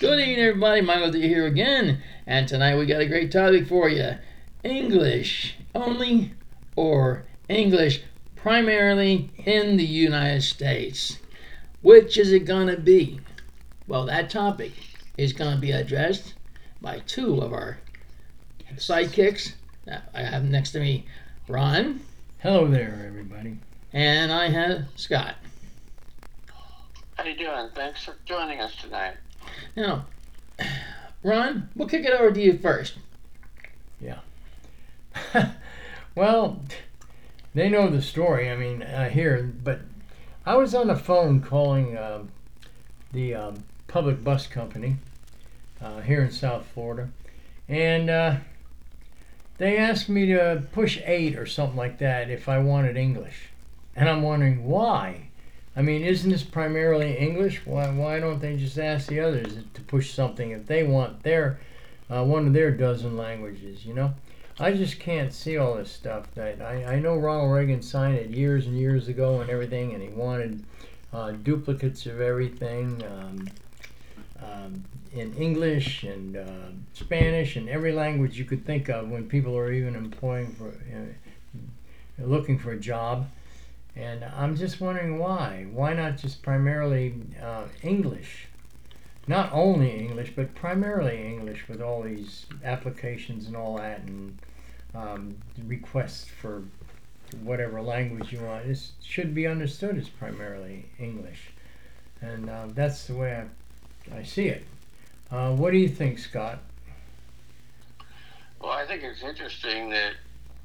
Good evening, everybody. Michael D here again, and tonight we got a great topic for you: English only or English primarily in the United States. Which is it gonna be? Well, that topic is gonna be addressed by two of our sidekicks. I have next to me Ron, Hello there, everybody. and I have Scott. How you doing? Thanks for joining us tonight. Now, Ron, we'll kick it over to you first. Yeah. well, they know the story. I mean, I hear, but I was on the phone calling um, the um, public bus company uh, here in South Florida, and uh, they asked me to push eight or something like that if I wanted English, and I'm wondering why. I mean, isn't this primarily English? Why why don't they just ask the others to push something if they want their uh, one of their dozen languages? You know. I just can't see all this stuff. That I, I know Ronald Reagan signed it years and years ago and everything, and he wanted uh, duplicates of everything um, um, in English and uh, Spanish and every language you could think of when people are even employing for uh, looking for a job. And I'm just wondering why. Why not just primarily uh, English? Not only English, but primarily English with all these applications and all that, and um, requests for whatever language you want. It should be understood as primarily English, and uh, that's the way I, I see it. Uh, what do you think, Scott? Well, I think it's interesting that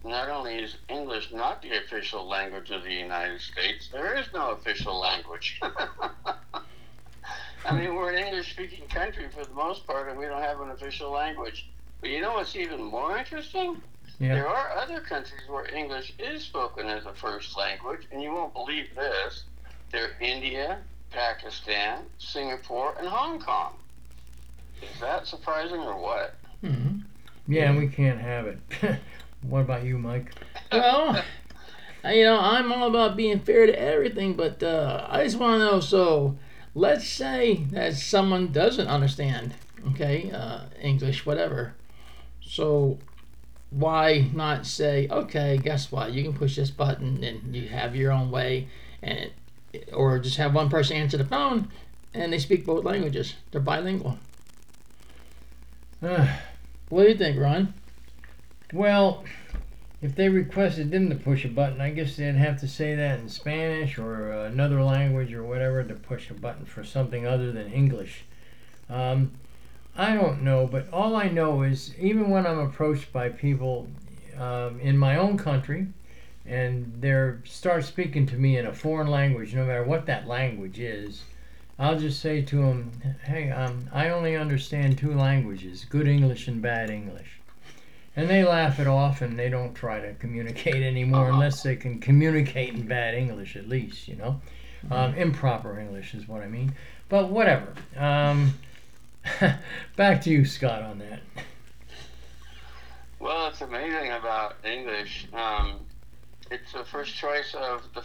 not only is English not the official language of the United States, there is no official language. I mean, we're an English speaking country for the most part, and we don't have an official language. But you know what's even more interesting? Yeah. There are other countries where English is spoken as a first language, and you won't believe this. They're India, Pakistan, Singapore, and Hong Kong. Is that surprising or what? hmm Yeah, and we can't have it. what about you, Mike? Well, you know, I'm all about being fair to everything, but uh, I just want to know. So, let's say that someone doesn't understand, okay, uh, English, whatever. So, why not say, okay, guess what? You can push this button and you have your own way, and or just have one person answer the phone, and they speak both languages. They're bilingual. What do you think, Ron? Well, if they requested them to push a button, I guess they'd have to say that in Spanish or uh, another language or whatever to push a button for something other than English. Um, I don't know, but all I know is even when I'm approached by people um, in my own country and they start speaking to me in a foreign language, no matter what that language is, I'll just say to them, "Hey, um, I only understand two languages: good English and bad English." And they laugh it off, and they don't try to communicate anymore unless they can communicate in bad English, at least, you know. Um, improper English is what I mean. But whatever. Um, back to you, Scott, on that. Well, it's amazing about English. Um, it's the first choice of the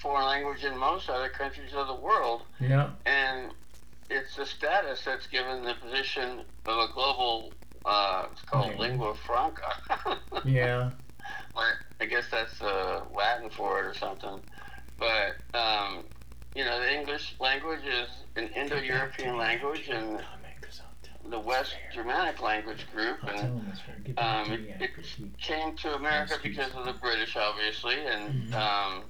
foreign language in most other countries of the world, Yeah. and it's the status that's given the position of a global. Uh, it's called Okay. lingua franca. Yeah. I guess that's uh, Latin for it or something. But um, you know, the English language is an Indo-European language and the West Germanic language group, and um, it, it came to America because of the British, obviously, and um,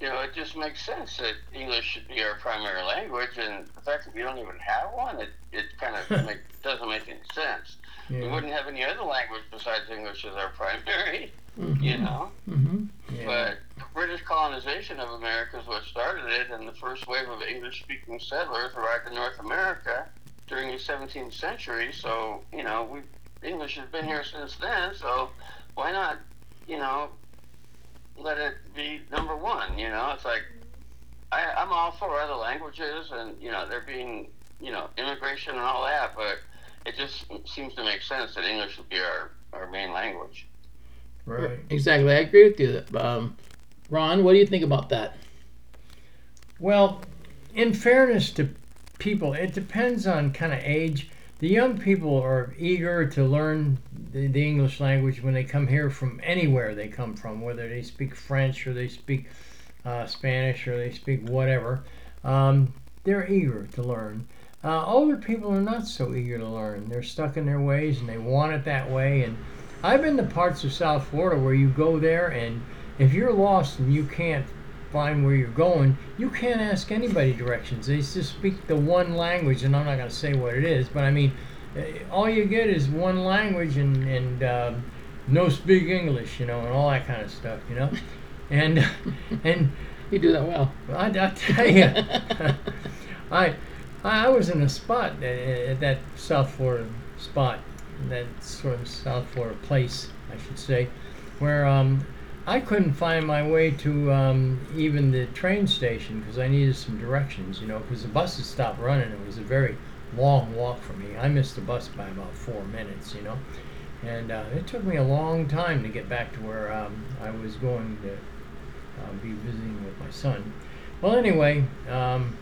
you know, it just makes sense that English should be our primary language, and the fact that we don't even have one, it, it kind of make, doesn't make any sense. We wouldn't have any other language besides English as our primary, Mm-hmm. you know. hmm Yeah. But British colonization of America is what started it, and the first wave of English-speaking settlers arrived in North America during the 17th century. So you know, we English has been here since then. So why not, you know, let it be number one? You know, it's like I, I'm all for other languages, and you know, there being you know immigration and all that, but it just seems to make sense that English would be our our main language. Right. Exactly. I agree with you. Um, Ron, what do you think about that? Well, in fairness to people. It depends on kind of age. The young people are eager to learn the, the English language when they come here from anywhere they come from, whether they speak French or they speak uh, Spanish or they speak whatever. Um, they're eager to learn. Uh, older people are not so eager to learn. They're stuck in their ways and they want it that way. And I've been to parts of South Florida where you go there and if you're lost and you can't find where you're going, you can't ask anybody directions. They just speak the one language, and I'm not going to say what it is, but I mean, all you get is one language and and um, no speak English, you know, and all that kind of stuff, you know, and and You do that well. I, I tell you, I I was in a spot at, at that South Florida spot, that sort of South Florida place, I should say, where um, I couldn't find my way to um, even the train station because I needed some directions, you know, because the buses stopped running. It was a very long walk for me. I missed the bus by about four minutes, you know, and uh, it took me a long time to get back to where um, I was going to uh, be visiting with my son. Well, anyway, um,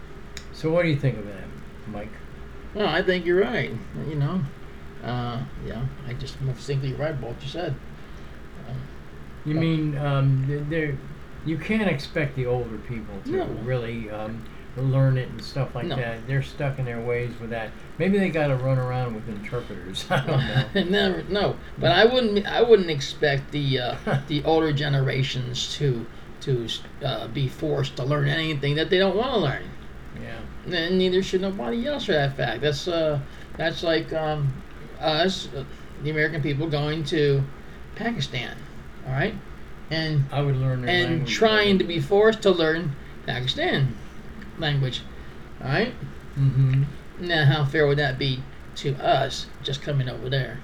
so what do you think of that, Mike? Well, I think you're right. You know, uh, yeah, I just most simply right about what you said. You mean um? You can't expect the older people to No. really um, learn it and stuff like No. that. They're stuck in their ways with that. Maybe they got to run around with interpreters. I don't know. Never, no, but I wouldn't. I wouldn't expect the uh, the older generations to to uh, be forced to learn anything that they don't want to learn. Yeah. And neither should nobody else for that fact. That's uh, that's like um, us, uh, the American people, going to Pakistan, all right, and I would learn and language. trying to be forced to learn Pakistan language, all right. Mm-hmm. Now, how fair would that be to us just coming over there?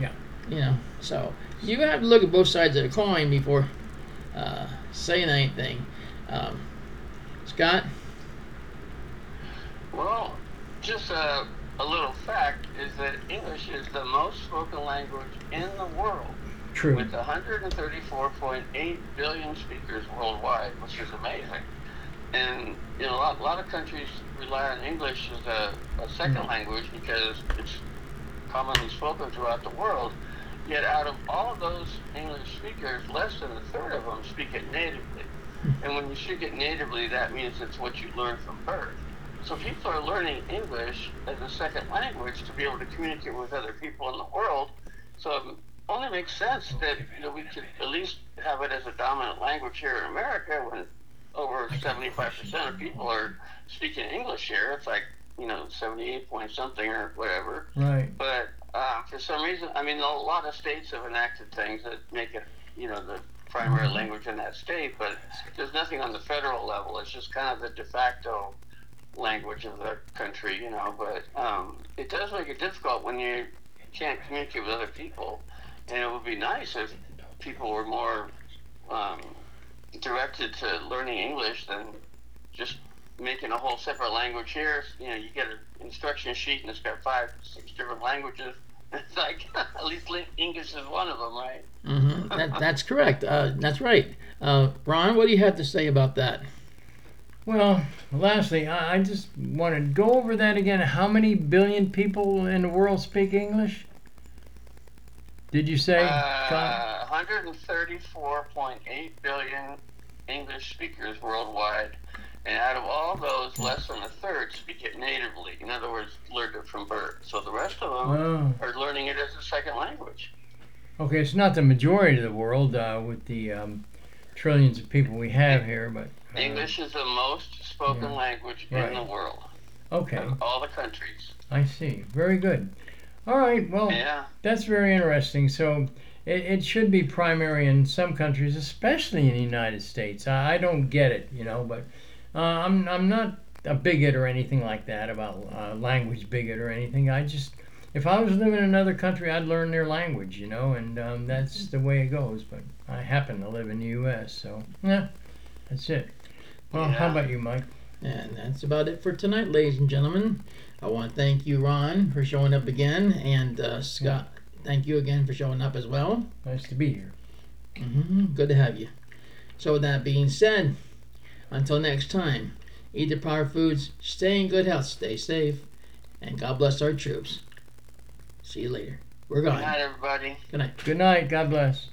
Yeah. You know, so you have to look at both sides of the coin before uh, saying anything. Um, Scott, Well, just a, a little fact is that English is the most spoken language in the world, True. with 134.8 billion speakers worldwide, which is amazing. And you know, a lot, a lot of countries rely on English as a, a second Mm. language because it's commonly spoken throughout the world. Yet, out of all of those English speakers, less than a third of them speak it natively. And when you speak it natively, that means it's what you learn from birth. So people are learning English as a second language to be able to communicate with other people in the world. So it only makes sense that you know, we could at least have it as a dominant language here in America when over 75% of people are speaking English here. It's like, you know, 78 point something or whatever. Right. But uh, for some reason, I mean, a lot of states have enacted things that make it, you know, the primary language in that state. But there's nothing on the federal level. It's just kind of the de facto language of the country, you know. But um, it does make it difficult when you can't communicate with other people. And it would be nice if people were more um, directed to learning English than just making a whole separate language here. You know, you get an instruction sheet and it's got five, six different languages. It's like at least English is one of them, right? hmm that, that's correct. Uh, that's right. Uh, Ron, what do you have to say about that? Well, lastly, I, I just want to go over that again. How many billion people in the world speak English? Did you say? Scott? Uh, 134.8 billion English speakers worldwide, and out of all those, less than a third speak it natively. In other words, learned it from birth. So the rest of them Oh, are learning it as a second language. okay. It's not the majority of the world uh, with the um, trillions of people we have here, but uh, English is the most spoken yeah. language Right. in the world, Okay, of all the countries. I see. Very good. All right. Well, Yeah. that's very interesting. So. It, it should be primary in some countries, especially in the United States. I, I don't get it, you know, but uh, I'm I'm not a bigot or anything like that about uh, language bigot or anything. I just if I was living in another country, I'd learn their language, you know, and um, that's the way it goes. But I happen to live in the U.S., so yeah, that's it. Well, how about you, Mike? And that's about it for tonight, ladies and gentlemen. I want to thank you, Ron, for showing up again, and uh, Scott, thank you again for showing up as well. Nice to be here. hmm Good to have you. So, with that being said, until next time, eat the proper foods, stay in good health, stay safe, and God bless our troops. See you later. We're going. Good gone. night, everybody. Good night. Good night. God bless.